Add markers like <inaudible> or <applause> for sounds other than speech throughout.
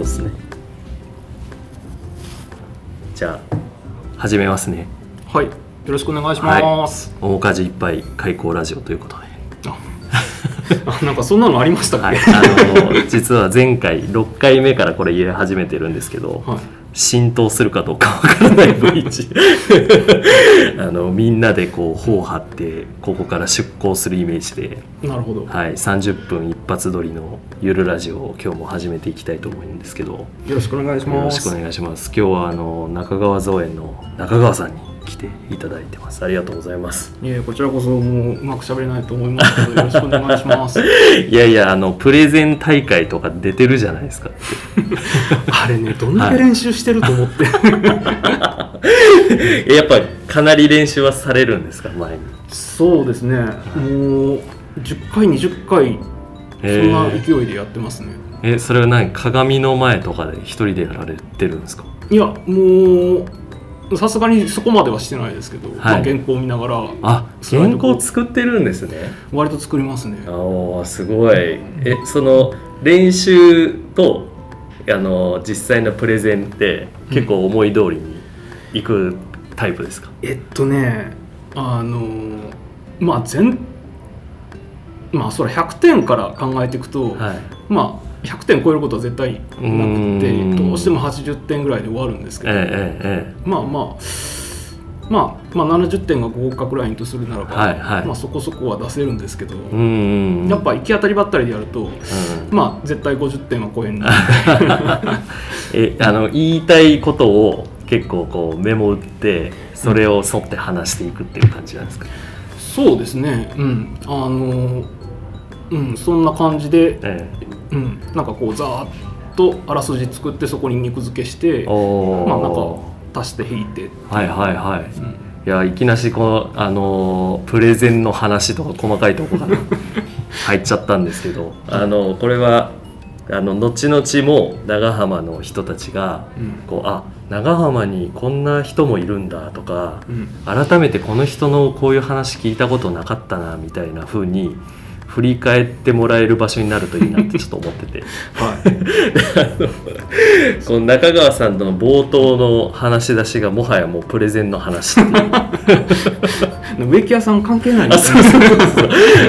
そうですね。じゃあ始めますね。はい。よろしくお願いします、大火事いっぱい開口ラジオということで。あ <laughs> なんかそんなのありましたっけ、はい、あの実は前回6回目からこれ入れ始めてるんですけど、はい浸透するかどうかわからない V1 <laughs> あのみんなでこう頬を張ってここから出航するイメージで、なるほど、はい、30分一発撮りのゆるラジオを今日も始めていきたいと思うんですけど。よよろしくお願いします。ろしくお願いします。今日はあの中川造園の中川さんに来ていただいてます。ありがとうございます。いえこちらこそもううまく喋れないと思いますけどよろしくお願いします。<laughs> いやいやあのプレゼン大会とか出てるじゃないですか。<laughs> あれねどんだけ練習してると思って、え <laughs> やっぱかなり練習はされるんですか前に？そうですね。もう10回20回そんな勢いでやってますね、えそれは何？鏡の前とかで一人でやられてるんですか？いやもうさすがにそこまではしてないですけど、はい。まあ、原稿を見ながらあ原稿作ってるんですね。割と作りますねあおすごい。えその練習とあの実際のプレゼンって結構思い通りにいくタイプですか、えっとねあのまあ全まあそれ100点から考えていくと、はい。まあ100点超えることは絶対なくてん。どうしても80点ぐらいで終わるんですけど、えええええまあまあまあ、まあ、70点が合格ラインとするならば、はいはい。まあ、そこそこは出せるんですけど、えうん。やっぱ行き当たりばったりでやると、うん。まあ絶対50点は超えんない <laughs> えあの言いたいことを結構こうメモ打ってそれを沿って話していくっていう感じなんですか、そうですね。うん。あのうんそんな感じで、えうん、なんかこうざーっとあらすじ作ってそこに肉付けしてまあなんか足して引いて、はいはいはい、うん。いやいきなしこの、あのープレゼンの話とか細かいとこから <laughs> 入っちゃったんですけど、あのこれはあの後々も長浜の人たちがうん。こうあ長浜にこんな人もいるんだとかうん。改めてこの人のこういう話聞いたことなかったなみたいな風に振り返ってもらえる場所になるといいなってちょっと思ってて。<laughs> はい。<laughs> この中川さんとの冒頭の話し出しがもはやもうプレゼンの話っていう。<laughs> 植木屋さん関係ないんあですそうそうそう。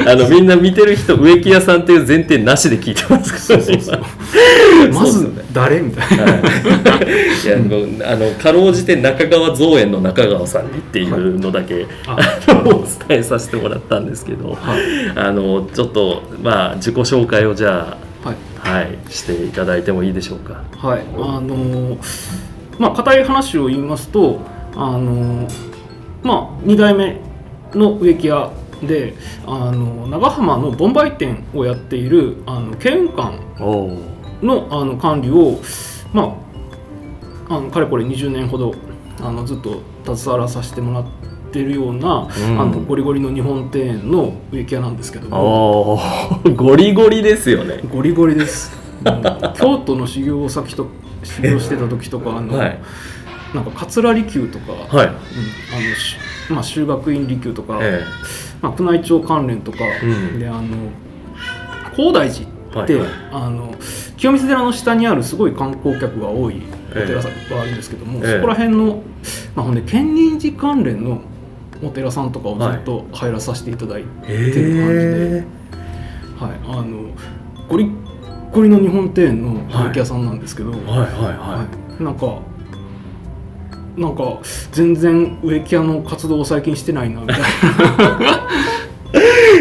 あのみんな見てる人植木屋さんっていう前提なしで聞いてますからね。今まずそう。ですね。誰みたいな。はい。いあのかろうじて中川造園の中川さんにっていうのだけ、ああのお伝えさせてもらったんですけど、はい。あのちょっとまあ自己紹介をじゃはい。あはいしていただいてもいいでしょうか。はい、あのーまあ硬い話を言いますと、あのーまあ2代目の植木屋で、あの長浜の盆梅店をやっているあの慶雲館のあの管理を、まあ、あのかれこれ20年ほどあのずっと携わらさせてもらっているような、うん。あのゴリゴリの日本庭園の植木屋なんですけども。<laughs> ゴリゴリですよね。ゴリゴリです。<laughs> 京都の修行先と修行してた時とかあの、はい。なんか桂離宮とか、はい。うんあのしまあ修学院離宮とか、えまあ、宮内庁関連とか、うん。であの高大寺って、はいはい。あの清水寺の下にあるすごい観光客が多いお寺さんがあるんですけども、ええ。そこら辺の、まあ、ほんで建仁寺関連のお寺さんとかをずっと入らさせていただいてえる感じで。へはい、あのゴリッゴリの日本庭園の植木屋さんなんですけど、えはい。はい。ははい。なんかなんか全然植木屋の活動を最近してないなみたい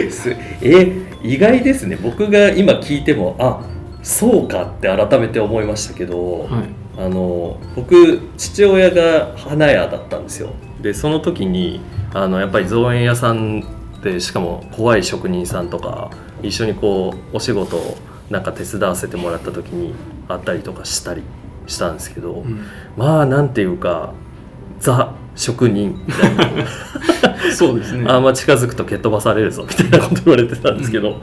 い <laughs> すえ意外ですね。僕が今聞いてもあそうかって改めて思いましたけど、な、はい。あの僕父親が花屋だったんですよでその時にあのやっぱり造園屋さんでしかも怖い職人さんとか一緒にこうお仕事をなんか手伝わせてもらった時にあったりとかしたりしたんですけど、うん。まあなんていうかザ職人みたいな。<laughs> そうですね。あんま近づくと蹴っ飛ばされるぞみたいなこと言われてたんですけど、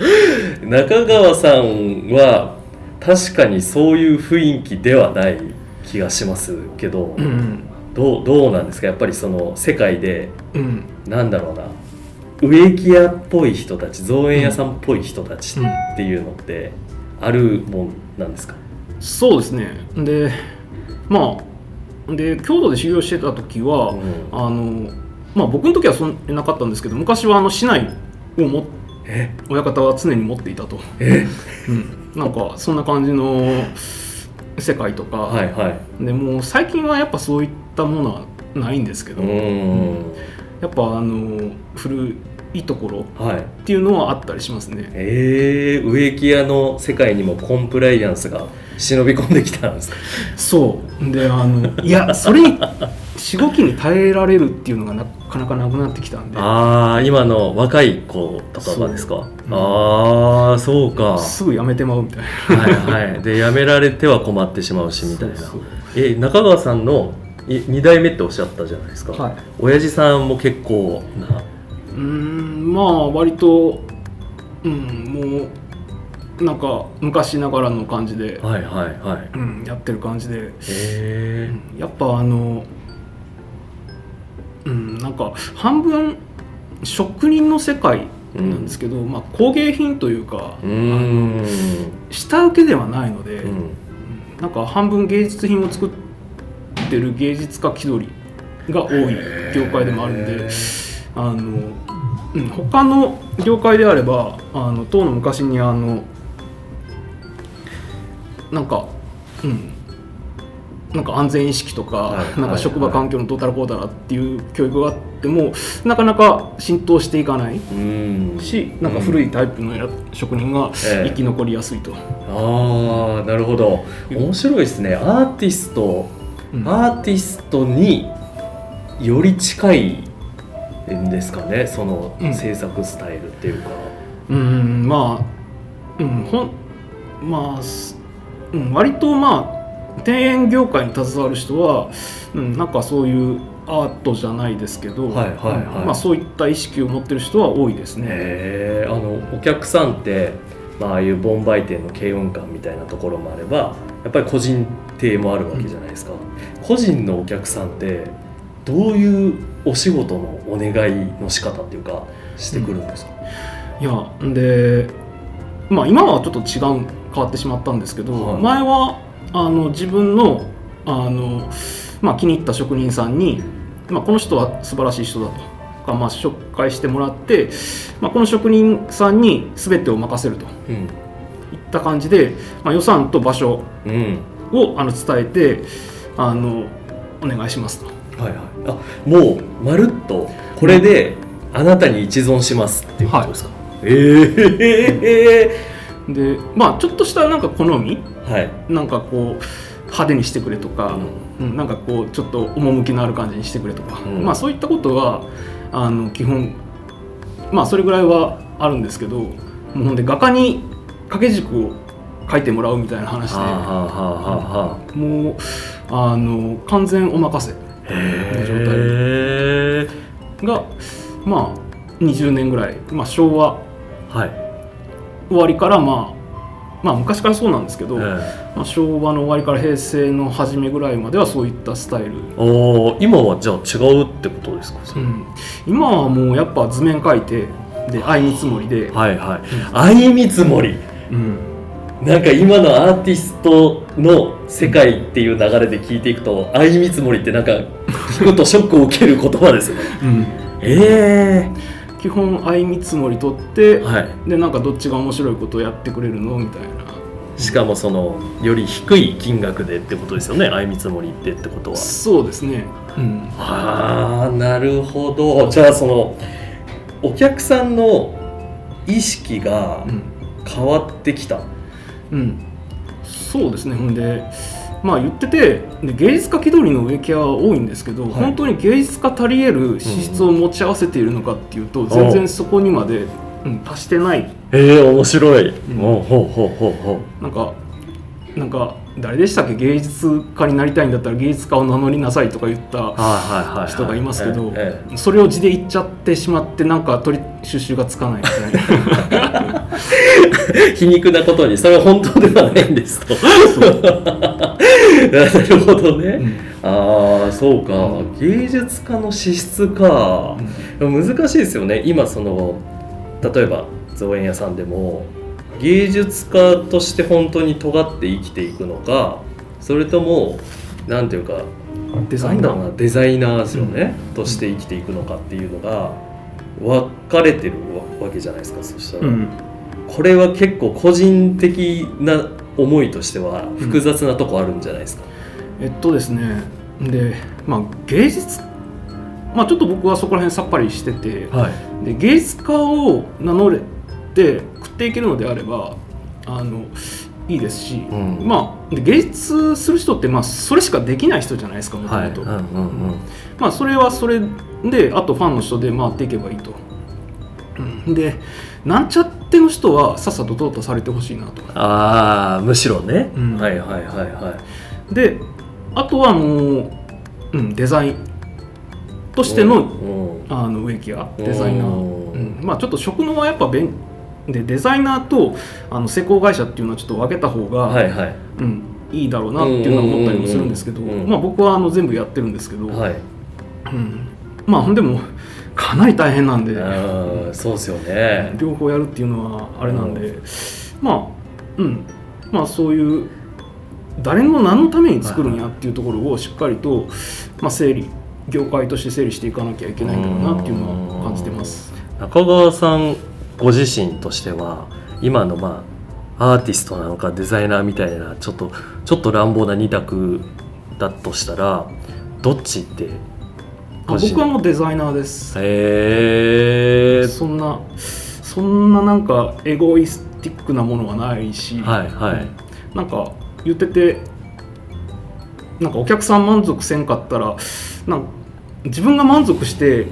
中川さんは確かにそういう雰囲気ではない気がしますけど、うんどうどうなんですか？やっぱりその世界でうん。なんだろうな。植木屋っぽい人たち造園屋さんっぽい人たちっていうのってあるもんなんですか、そうですね。でまあで京都で修行してた時は、うん。あのまあ僕の時はそんなかったんですけど昔はあの市内をもえ？親方は常に持っていたと、え？うん、なんかそんな感じの世界とか、はいはい。でもう最近はやっぱそういったものはないんですけど、うん。やっぱあの古いところはい。っていうのはあったりしますね。えー、植木屋の世界にもコンプライアンスが忍び込んできたんですか？そう。であのいやそれにしごきに耐えられるっていうのがなかなかなくなってきたんで。ああ今の若い子とかがですか？そう。ああそうか。すぐやめてまうみたいな。はいはい。でやめられては困ってしまうしみたいな。え中川さんの2代目っておっしゃったじゃないですか、はい。親父さんも結構な。うーんまあ割とうんもうなんか昔ながらの感じで、はいはいはい。うん、やってる感じで。やっぱあのうんなんか半分職人の世界なんですけど、まあ、工芸品というかうーん。下請けではないので、うん。なんか半分芸術品を作ってる芸術家気取りが多い業界でもあるんであの、うん、他の業界であればあの当の昔にあのなんかうんなんか安全意識とか、はいなんか職場環境のどうたらこうたらっていう教育があってもなかなか浸透していかないうん。しなんか古いタイプのや職人がええ。生き残りやすいと。ああなるほど。面白いですね。アーティストうんアーティストにより近いんですかねそのうん。制作スタイルっていうか、うんまあうんほんまあすうん割とまあ庭園業界に携わる人は、うん、なんかそういうアートじゃないですけど、はいはいはい。うんまあ、そういった意識を持ってる人は多いですね。あのお客さんって、まあああいうボンバイ店の慶運館みたいなところもあればやっぱり個人亭もあるわけじゃないですか、個人のお客さんってどういうお仕事のお願いの仕方っていうかしてくるんですか、いやでまあ今はちょっと違う変わってしまったんですけど、はい。前はあの自分のあの、まあ、気に入った職人さんに、まあ、この人は素晴らしい人だと。か、まあ、紹介してもらって、まあ、この職人さんに全てを任せると。いうん。った感じで、まあ、予算と場所。うんをあの伝えてあのお願いしますと。はいはい。あもうまるっとこれであ。なたに一存しますっていうことですか、ええ <laughs> でまあちょっとしたなんか好み？はい。なんかこう派手にしてくれとか、うんなんかこうちょっと趣のある感じにしてくれとか、うん。まあそういったことはあの基本まあそれぐらいはあるんですけどもうほんで画家に掛け軸を書いてもらうみたいな話で。もうあの完全お任せ。へえがまあ20年ぐらい、まあ、昭和。はい、終わりからまあまあ昔からそうなんですけど、えまあ、昭和の終わりから平成の初めぐらいまではそういったスタイル。えおー今はじゃあ違うってことですか、うん、今はもうやっぱ図面描いてで相見積もりで、はいはい。相見積もり。うんなんか今のアーティストの世界っていう流れで聞いていくと相見積もりってなんか聞くとショックを受ける言葉ですね。え基本相見積もり取って、えはい。でなんかどっちが面白いことをやってくれるの？みたいな。しかもそのより低い金額でってことですよね？相見積もりってってことは。そうですね。うん。ああなるほど。じゃあそのお客さんの意識がうん、変わってきた、うん、そうですね。ほんでまあ言っててで芸術家気取りの植木屋は多いんですけど、はい。本当に芸術家足り得る資質を持ち合わせているのかっていうと、全然そこにまで、うん、達してない。ええ面白い、ん。ほうほうほうほうほなんかなんか誰でしたっけ？芸術家になりたいんだったら芸術家を名乗りなさいとか言った人がいますけど、ええそれを字で言っちゃってしまってなんか取り収集がつかないみたいな。え <laughs> え皮肉なことにそれは本当ではないんですと。<laughs> なるほどね、ああそうか、うん。芸術家の資質か、難しいですよね。今その例えば造園屋さんでも芸術家として本当に尖って生きていくのかそれともなんていうかデザイナー。デザイナーですよね、として生きていくのかっていうのが分かれてるわけじゃないですかそしたら、うん。これは結構個人的な思いとしては複雑なとこあるんじゃないですか、えっとですね。でまあ芸術まあちょっと僕はそこら辺さっぱりしててはい。で芸術家を名乗れて食っていけるのであればあのいいですし、うん。まあで芸術する人ってまあそれしかできない人じゃないですかもともと。まあそれはそれであとファンの人で回っていけばいいと、うん。でなんちゃっての人はさっさと淘汰されてほしいなと。ああむしろね、うん。はいはいはいはい。であとはもう、うん、デザイン。としての,、うんあの植木屋デザイナー、うん。うん。まあちょっと職能はやっぱ便でデザイナーとあの施工会社っていうのはちょっと分けた方が、はいはい。うん、いいだろうなっていうのは思ったりもするんですけど、うんうんうんうん。まあ、僕はあの全部やってるんですけど、はい。うん、まあでもかなり大変なんで、そうですよね。両方やるっていうのはあれなんで、まあうん。まあそういう誰の何のために作るんやっていうところをしっかりと、まあ、整理業界として整理していかなきゃいけないんだろうなっていうのは感じてます。中川さんご自身としては今のまあアーティストなのかデザイナーみたいなちょっとちょっと乱暴な二択だとしたらどっちってあ僕はもうデザイナーです。へえそんなそんななんかエゴイスティックなものはないし、はいはい。なんか言っててなんかお客さん満足せんかったらなんか自分が満足して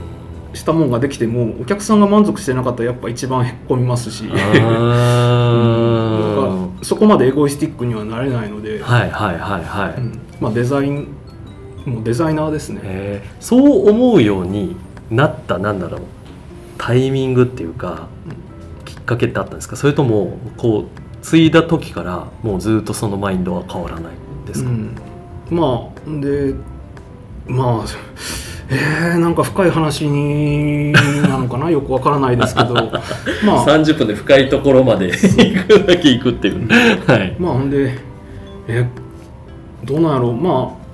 したもんができてもお客さんが満足してなかったらやっぱ一番へっこみますし。なんあかそこまでエゴイスティックにはなれないので、ーはいはいはいはい、うん。まあ、デザインもうデザイナーですね。そう思うようになったなんだろうタイミングっていうかきっかけってあったんですか？それともこう継いだ時からもうずっとそのマインドは変わらないですか、うん、まあでまあえー、なんか深い話になのかな？<laughs> よくわからないですけど。まあ。30分で深いところまで行くだけ行くっていう、はい。まあほんでえどうなんやろう、まあ、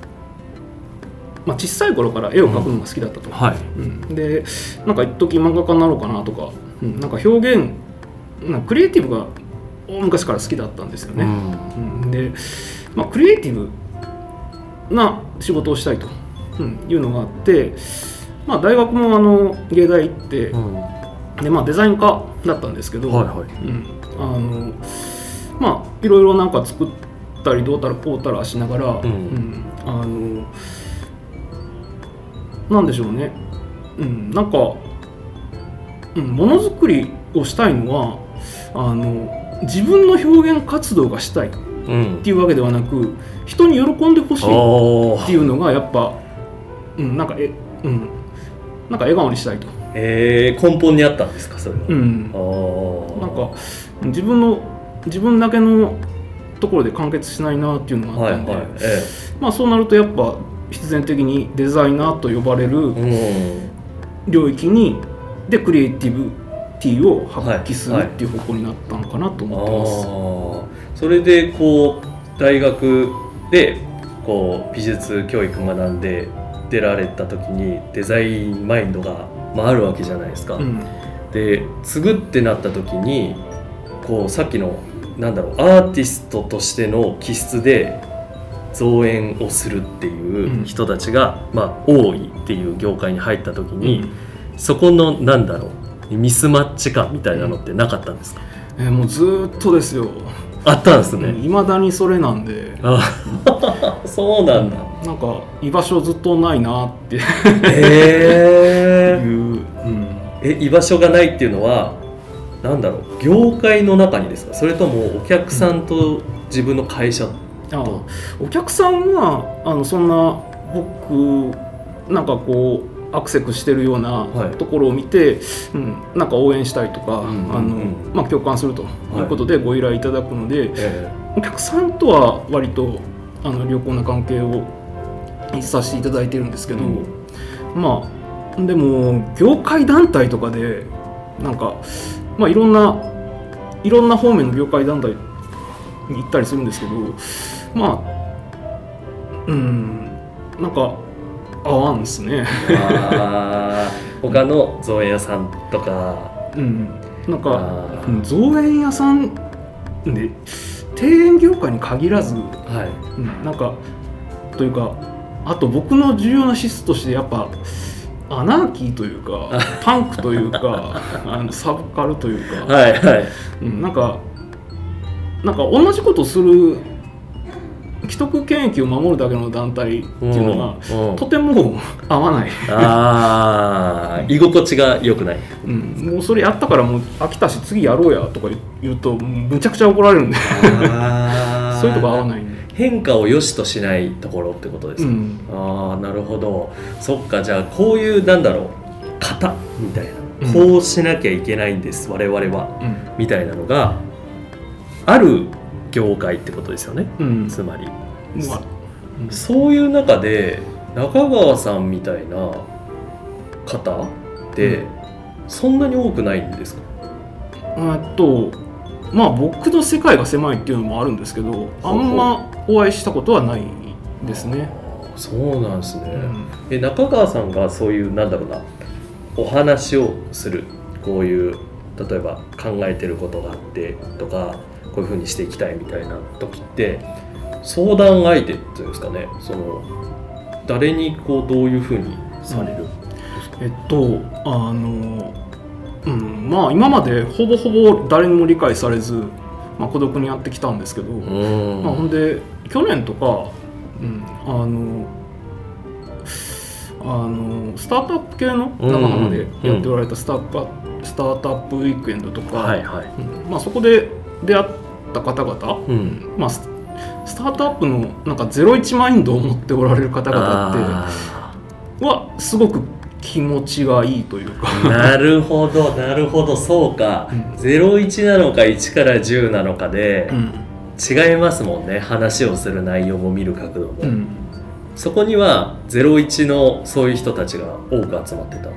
まあ小さい頃から絵を描くのが好きだったと、はい。うん。でなんか一時漫画家になろうかなとか、うん、なんか表現なんかクリエイティブが大昔から好きだったんですよね、うん。で、まあ、クリエイティブな仕事をしたいと、うん、いうのがあって、まあ、大学もあの芸大行って、うん。はでまあ、デザイン科だったんですけど、いはい。うん、あのまあいろいろなんか作ったりどうたらこうたらしながら、ん。あのなんでしょうね、うん、なんか、うん、ものづくりをしたいのはあの自分の表現活動がしたいっうんていうわけではなく人に喜んでほしいっていうのがやっぱ、うん、なんかえ、うん、なんか笑顔にしたいと。えー根本にあったんですかそれは、うん。あー。なんか自分の自分だけのところで完結しないなっていうのがはいあったんで、はいえまあそうなるとやっぱ必然的にデザイナーと呼ばれるえ領域にでクリエイティブティを発揮するはいっていう方向になったのかなとうん、思ってます。あー。それでこう大学でこう美術教育学んで出られた時にデザインマインドが、まあ、あるわけじゃないですか。うんで継ぐってなった時にこうさっきのなんだろうアーティストとしての気質で造園をするっていう人たちが、まあ、多いっていう業界に入った時に、そこのなんだろうミスマッチ感みたいなのってなかったんですか、えーもうずーっとですよ。あったんですね。いまだにそれなんで。あ <laughs> そうなんだ。なんか居場所ずっとないなって。いう、へえ。うん、え居場所がないっていうのはなんだろう業界の中にですか？それともお客さんと自分の会社？あお客さんはあのそんな僕なんかこうアクセクしてるようなはい。ところを見て、うん、なんか応援したいとか、うんうんうん。あのまあ、共感するとい。うことでご依頼いただくので、え。お客さんとは割とあの良好な関係をさせていただいてるんですけど、うん。まあでも業界団体とかでなんか、まあ、いろんないろんな方面の業界団体に行ったりするんですけどまあうんなんか合わんですね。他の造園屋さんとか。うん、なんか造園屋さんで庭園業界に限らず、はい。うん、なんかというかあと僕の重要な資質としてやっぱアナーキーというか <laughs> パンクというか <laughs> あのサブカルというか、はいはい。うん、なんかなんか同じことをする既得権益を守るだけの団体っていうのが、うんうん。とても合わない、ああ居心地が良くない。うん、もうそれやったからもう飽きたし次やろうやとか言うとむちゃくちゃ怒られるんで。あ <laughs> そういうとこ合わないんで、変化を良しとしないところってことですか、うん、ああなるほど。そっか。じゃあこういうなんだろう。型みたいな、うん。こうしなきゃいけないんです我々は。うん。みたいなのがある業界ってことですよね。うん。つまり。まあそういう中で中川さんみたいな方ってそんなに多くないんですか、えっとまあ僕の世界が狭いっていうのもあるんですけどあんまお会いしたことはないですね。そうなんですね、うん。え中川さんがそういうなんだろうなお話をするこういう例えば考えてることがあってとかこういうふうにしていきたいみたいな時って相談相手っていうんですかね。その誰にこうどういうふうにされる、えっとあの、うん、まあ今までほぼほぼ誰にも理解されず、まあ、孤独にやってきたんですけど、うん。まあ、ほんで去年とか、うん、あのあのスタートアップ系の長浜でやっておられたスタートアスタートアップウィークエンドとか、はいはい、うんまあ、そこで出会った方々、うん、まあ、ススタートアップのなんかゼロイチマインドを持っておられる方々ってあはすごく気持ちがいいというか。ーなるほどなるほど。そうか、うん。01なのか1から10なのかで、うん。違いますもんね。話をする内容も見る角度も、うん。そこには01のそういう人たちが多く集まってた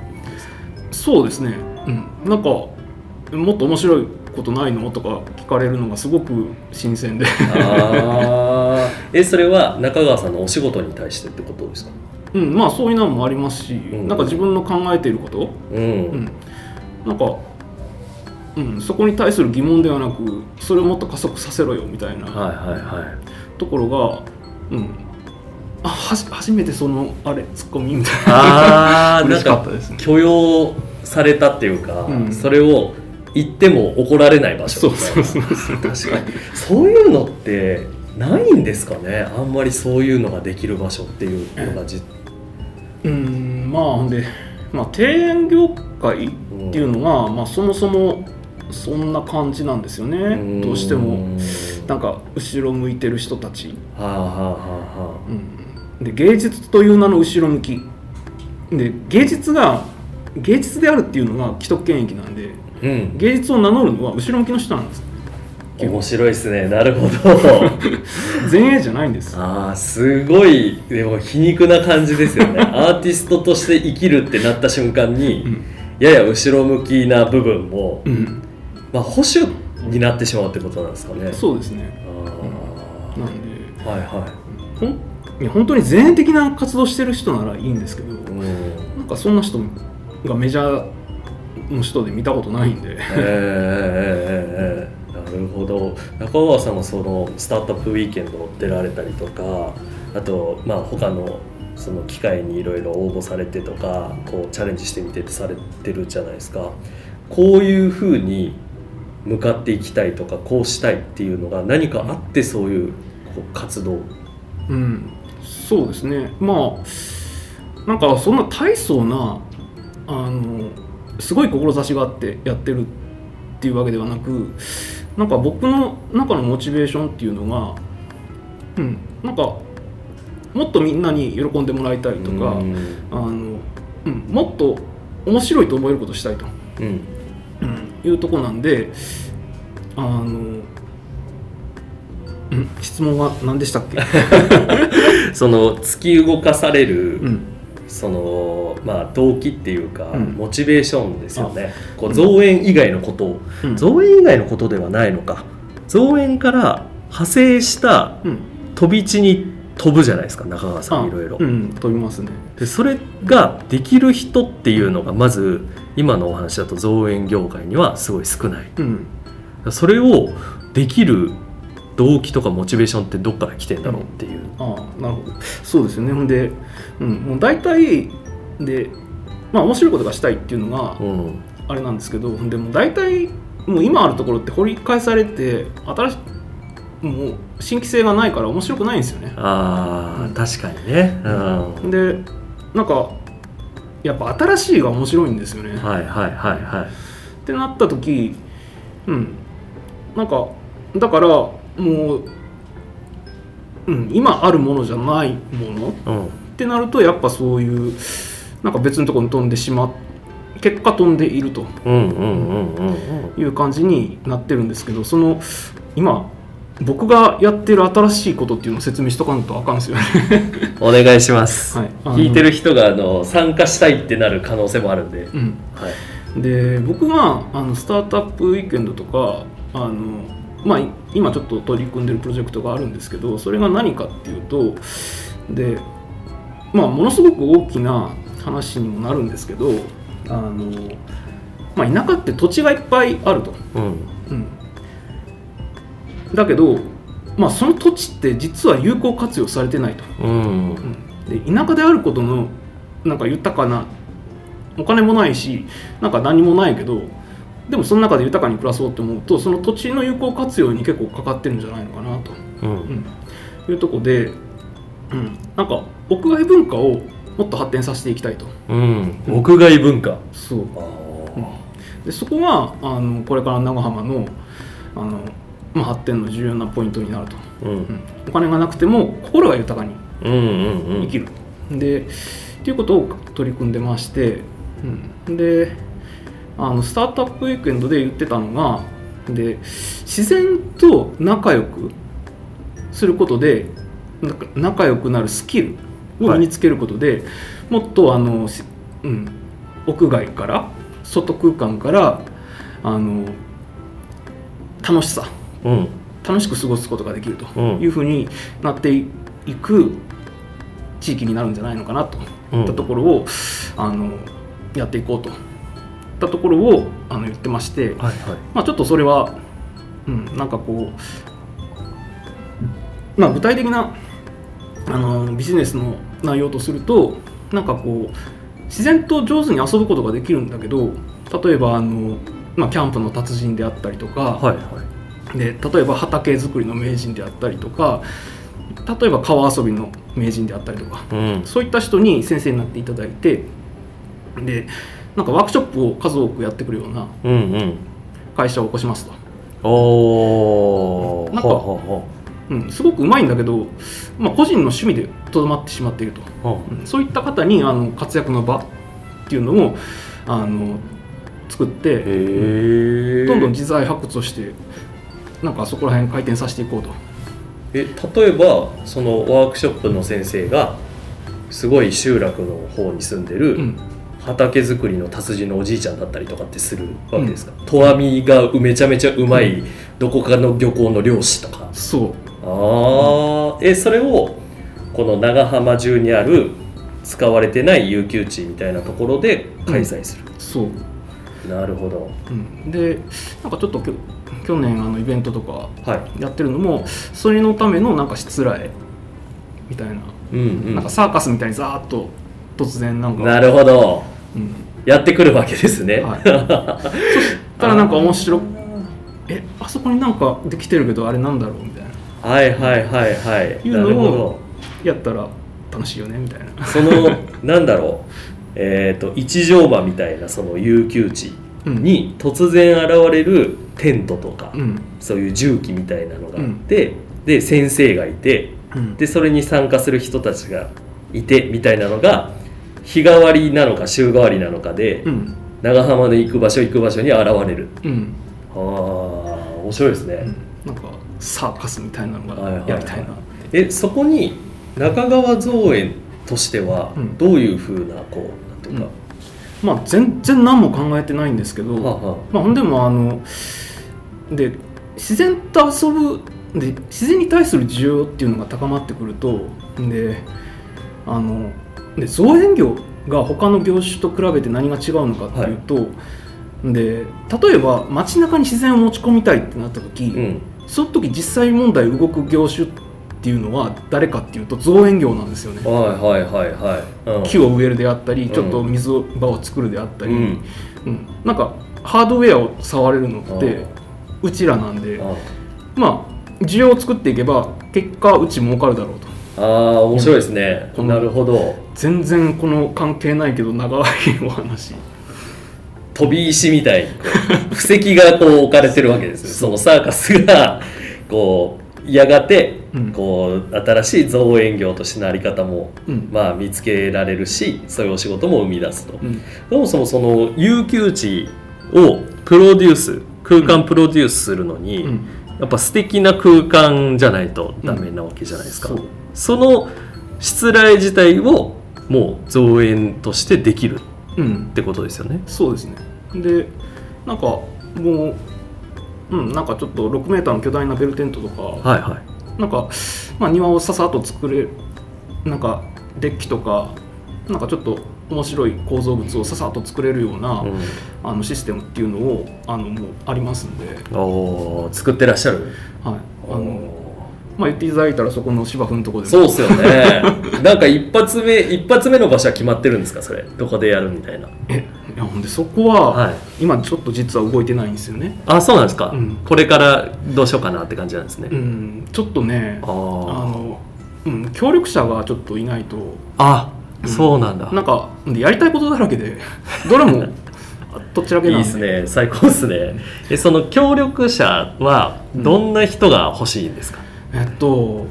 そうですね、うん、なんかもっと面白いことないの？とか聞かれるのがすごく新鮮で、あー。えそれは中川さんのお仕事に対してってことですか？うん、まあそういうのもありますし、ん。なんか自分の考えていること、うん、うん、なんか、うん、そこに対する疑問ではなくそれをもっと加速させろよみたいなはいはいはい。ところが、うん、あはじ初めてそのあれツッコミみたいあな <laughs> 嬉しかったですね。許容されたっていうか、うん。それを言っても怒られない場所そうそうそうそう。確かに。そういうのってないんですかね？あんまりそういうのができる場所っていうのがじ、うんまあほんで、まあ、庭園業界っていうのが、まあ、そもそもそんな感じなんですよね、どうしても。なんか後ろ向いてる人たち、はあはあはあはうん、で芸術という名の後ろ向き。で芸術が芸術であるっていうのが既得権益なんであうん。芸術を名乗るのは後ろ向きの人なんです面白いですね。なるほど。<laughs> 前衛じゃないんです。あーすごい。でも皮肉な感じですよね。<laughs> アーティストとして生きるってなった瞬間に、うん。やや後ろ向きな部分も、うん。まあ、保守になってしまうってことなんですかね。そうですね。あなんで。ーはいはほんいや本当に前衛的な活動してる人ならいいんですけどい、うん。なんかそんな人がメジャーの人で見たことないんで、えーえーえーえー。なるほど。中川さんもそのスタートアップウィーケンド出られたりとかあとまあ他のその機会にいろいろ応募されてとかこうチャレンジしてみてってされてるじゃないですか。こういうふうに向かっていきたいとかこうしたいっていうのが何かあってそういうこう活動？うん、そうですね。まあなんかそんな大層なあのすごい志があってやってるっていうわけではなくなんか僕の中のモチベーションっていうのが、うん、なんかもっとみんなに喜んでもらいたいとか、うん。あのうん、もっと面白いと思えることしたいと、うん。うん、いうとこなんであの、うん、質問は何でしたっけ、<laughs> その突き動かされる、うんそのまあ動機っていうか、うん。モチベーションですよね。こう造園以外のことを、うん。造園以外のことではないのか。造園から派生したうん。飛び地に飛ぶじゃないですか中川さんいろいろ、うん飛びますね。でそれができる人っていうのがまず今のお話だと造園業界にはすごい少ない。うん。それをできる動機とかモチベーションってどっから来てんだろうっていう、ああなるほど。そうですよね。ほんで、うん、もう大体でまあ面白いことがしたいっていうのがうん。あれなんですけどほんでもう大体もう今あるところって掘り返されて新しいもう新規性がないから面白くないんですよね。あー確かにね、うん。でなんかやっぱ新しいが面白いんですよね、はいはいはいはい。ってなった時うん。なんかだからもう、うん、今あるものじゃないもの。うんってなるとやっぱそういうなんか別のところに飛んでしまう結果飛んでいると。うんうんうんうんうんいう感じになってるんですけどその今僕がやってる新しいことっていうのを説明しとかんとあかんですよね。お願いします、<laughs> はい。聞いてる人があの参加したいってなる可能性もあるんで、うん。はい、で僕があのスタートアップウィークエンドとかあの、まあ、い今ちょっと取り組んでるプロジェクトがあるんですけどそれが何かっていうとで、まあ、ものすごく大きな話にもなるんですけどあの、まあ、田舎って土地がいっぱいあると。うん。うん、だけど、まあ、その土地って実は有効活用されてないと。うん。で田舎であることのなんか豊かな。お金もないしなんか何もないけどでもその中で豊かに暮らそうと思うとその土地の有効活用に結構かかってるんじゃないのかなと、うん。うん、いうとこで、うん、なんか屋外文化をもっと発展させていきたいと。うん。屋外文化。そう。あー。でそこがあのこれから長浜のあの、まあ、発展の重要なポイントになると、うん。うん、お金がなくても心が豊かにうんうんうん。生きる、でっていうことを取り組んでまして、うん、であのスタートアップウィークエンドで言ってたのがで自然と仲良くすることで仲良くなるスキルを身につけることで、もっとあの、しうん、屋外から外空間からあの楽しさうん。楽しく過ごすことができるとうん。いうふうになっていく地域になるんじゃないのかなとうん。いったところを、あのやっていこうと。いったところをあの言ってまして、はいはい。まあ、ちょっとそれは、うん、なんかこう、まあ、具体的なあのビジネスの内容とするとなんかこう自然と上手に遊ぶことができるんだけど例えばあの、まあ、キャンプの達人であったりとか、はいはい。で例えば畑作りの名人であったりとか例えば川遊びの名人であったりとかうん。そういった人に先生になっていただいてでなんかワークショップを数多くやってくるようなうんうん。会社を起こしますと、おおなんかうん、すごくうまいんだけど、まあ、個人の趣味でとどまってしまっていると、う。んそういった方にあの活躍の場っていうのをあの作ってへえどんどん人材発掘をしてなんかそこら辺回転させていこうと。え例えばそのワークショップの先生がすごい集落の方に住んでるうん畑作りの達人のおじいちゃんだったりとかってするわけですか、投網がめちゃめちゃうまいどこかの漁港の漁師とか。そう。ああえそれをこの長浜中にある使われてない有給地みたいなところで開催する、そう。なるほど。うん、でなんかちょっときょ去年あのイベントとかはい。やってるのもそれのためのなんかしつらえみたいな、うんうん。なんかサーカスみたいにザーッと突然なんか。なるほど。うんやってくるわけですね、はい。そしたらなんか面白 <laughs> えあそこになんかできてるけどあれなんだろうみたいな。はいはいはいはい。いうのをやったら楽しいよねみたいな。その <laughs> なんだろう。えっ、と一乗馬みたいなその有給地に突然現れるテントとか、うん。そういう重機みたいなのがあって、で先生がいてうん。でそれに参加する人たちがいてみたいなのが日替わりなのか週替わりなのかで、うん。長浜で行く場所行く場所に現れる。うん。あー面白いですね、なんかサーカスみたいなのはいはいはい。がやりたいな、えそこに中川造園としてはうん。どういうふうなこうなんていうか、まあ全然何も考えてないんですけど、はあはまあ、ほんでもあので自然と遊ぶで自然に対する需要っていうのが高まってくるとであので造園業が他の業種と比べて何が違うのかっていうと、で例えば街中に自然を持ち込みたいってなった時、うん。その時実際問題動く業種っていうのは誰かっていうと造園業なんですよね。はいはいはいはい、うん、木を植えるであったりん。ちょっと水場を作るであったり、うん。うん。なんかハードウェアを触れるのってうちらなんで。あまあ需要を作っていけば結果うち儲かるだろうとあー面白いですね、なるほど。全然この関係ないけど長いお話。飛び石みたい。に布石がこう置かれてるわけですよ。そのサーカスがこうやがてうん。こう新しい造園業としてのあり方も、うん。まあ、見つけられるしそういうお仕事も生み出すと、うん。そもそもその有給地をプロデュース空間プロデュースするのに、うんやっぱ素敵な空間じゃないとダメなわけじゃないですか、そう。その失礼自体をもう造園としてできるうん。ってことですよね。そうですね。でなんかもううんなんかちょっと6メーターの巨大なベルテントとか、はいはい。なんか、まあ、庭をささっと作れるなんかデッキとかなんかちょっと面白い構造物をささっと作れるような、うん。あのシステムっていうのをあのもうありますんで、おー作ってらっしゃる？はい。あのおまあ、言っていただいたらそこの芝生のところでーそうっすよね。<laughs> なんか一発目一発目の場所は決まってるんですか？それ。どこでやるみたいな。えいやほんでそこは、はい。今ちょっと実は動いてないんですよね。あそうなんですか、うん。これからどうしようかなって感じなんですね、うん。ちょっとねあの、うん、協力者がちょっといないとあそうなんだ、なんかでやりたいことだらけで <laughs> どれもどちらけいないんですね。最高ですね。えその協力者はどんな人が欲しいんですか、えっと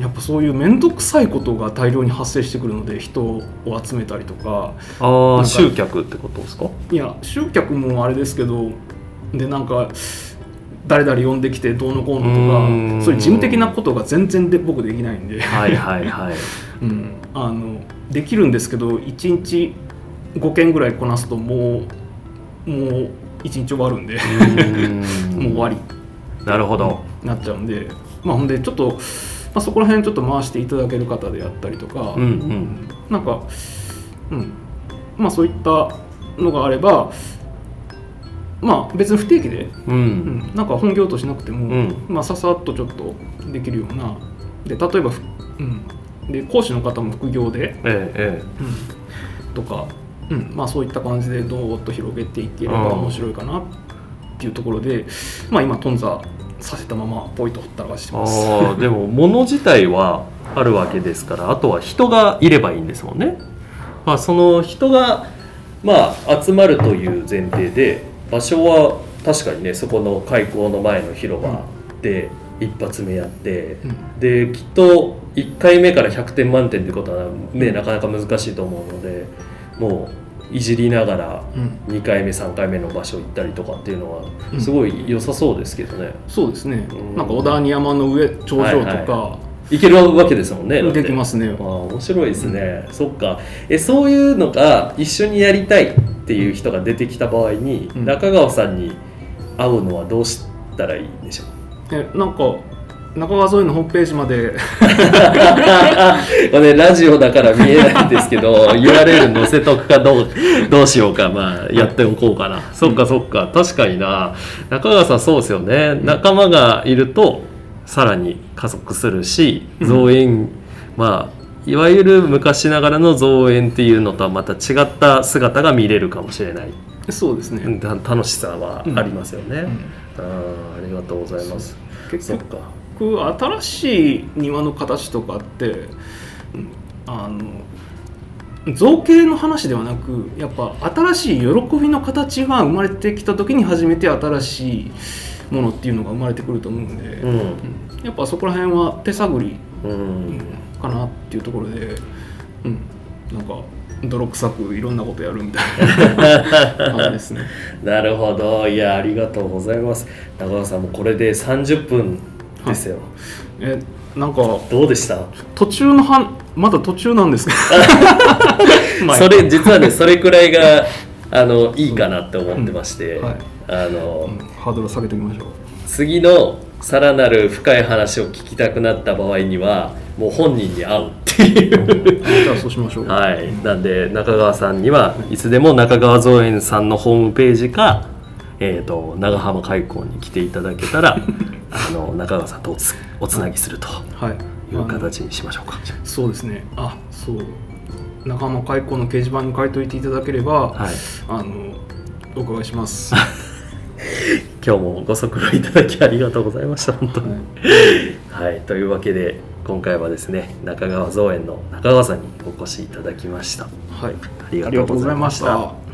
やっぱそういう面倒くさいことが大量に発生してくるので人を集めたりとか。ああ集客ってことですか？いや集客もあれですけどでなんか誰々呼んできてどうのこうのとかそういう事務的なことが全然で僕できないんで、はいはいはい。<laughs> うん、あのできるんですけど1日5件ぐらいこなすともうもう1日終わるんで <laughs> もう終わり。なるほど。なっちゃうんで。まあほんでちょっと、まあ、そこら辺ちょっと回していただける方であったりとか、うんうん。なんか、うん、まあそういったのがあればまあ別に不定期で、ううんん、なんか本業としなくても、うん。まあささっとちょっとできるような。で例えばふ、うん、で講師の方も副業で、えええうん、とか、うん、まあそういった感じでどーっと広げていければうん。面白いかなっていうところで、まあ今頓挫させたままポイとほったらかしてえます。ああでも物自体はあるわけですからあとは人がいればいいんですもんね、まあ、その人がまあ集まるという前提で場所は確かにねそこの開港の前の広場で一発目やって、うん。できっと1回目から100点満点ってことはねなかなか難しいと思うのでもういじりながらうん。2回目3回目の場所行ったりとかっていうのはうん。すごい良さそうですけどね、そうですね。うん。なんか小田に山の上頂上とか、はい行けるわけですもんね。できますね。ああ面白いですね、そっか。えそういうのが一緒にやりたいっていう人が出てきた場合に、うん。中川さんに会うのはどうしたらいいんでしょう？えなんか中川沿いのホームページまで。<laughs> これラジオだから見えないんですけど <laughs> URL 載せとくかどうどうしようかまあやっておこうかな、そっかそっか。確かにな。中川さんそうですよね。仲間がいるとさらに加速するし造園、まあいわゆる昔ながらの造園っていうのとはまた違った姿が見れるかもしれない。そうですね、楽しさはありますよね、うん。あーありがとうございます。結局新しい庭の形とかって、うんあの造形の話ではなくやっぱ新しい喜びの形が生まれてきた時に初めて新しいものっていうのが生まれてくると思うんで、うん。うんやっぱそこら辺は手探り、かなっていうところで、うん、なんか泥臭くいろんなことやるみたいな感じですね。<laughs> なるほど。いやありがとうございます。中川さんもこれで30分ですよ、えなんかどうでした？途中のはまだ途中なんですけど。<laughs> まあ。それ実はねそれくらいがあのいいかなって思ってまして、うん。はい。あの、うんハードル下げておきましょう。次のさらなる深い話を聞きたくなった場合にはもう本人に会うっていう。じゃあそうしましょう。はい。なんで中川さんにはいつでも中川造園さんのホームページか、えー、と長浜開港に来ていただけたら <laughs> あの中川さんとおつおつなぎするとはい。いう形にしましょうか。そうですね。あそう。仲間開口の掲示板に書いといていただければ、はい。あのお伺いします、<laughs> 今日もご足労いただきありがとうございました本当に、はい。はい、というわけで今回はですね中川造園の中川さんにお越しいただきました。はい、ありがとうございました。ありがとうございました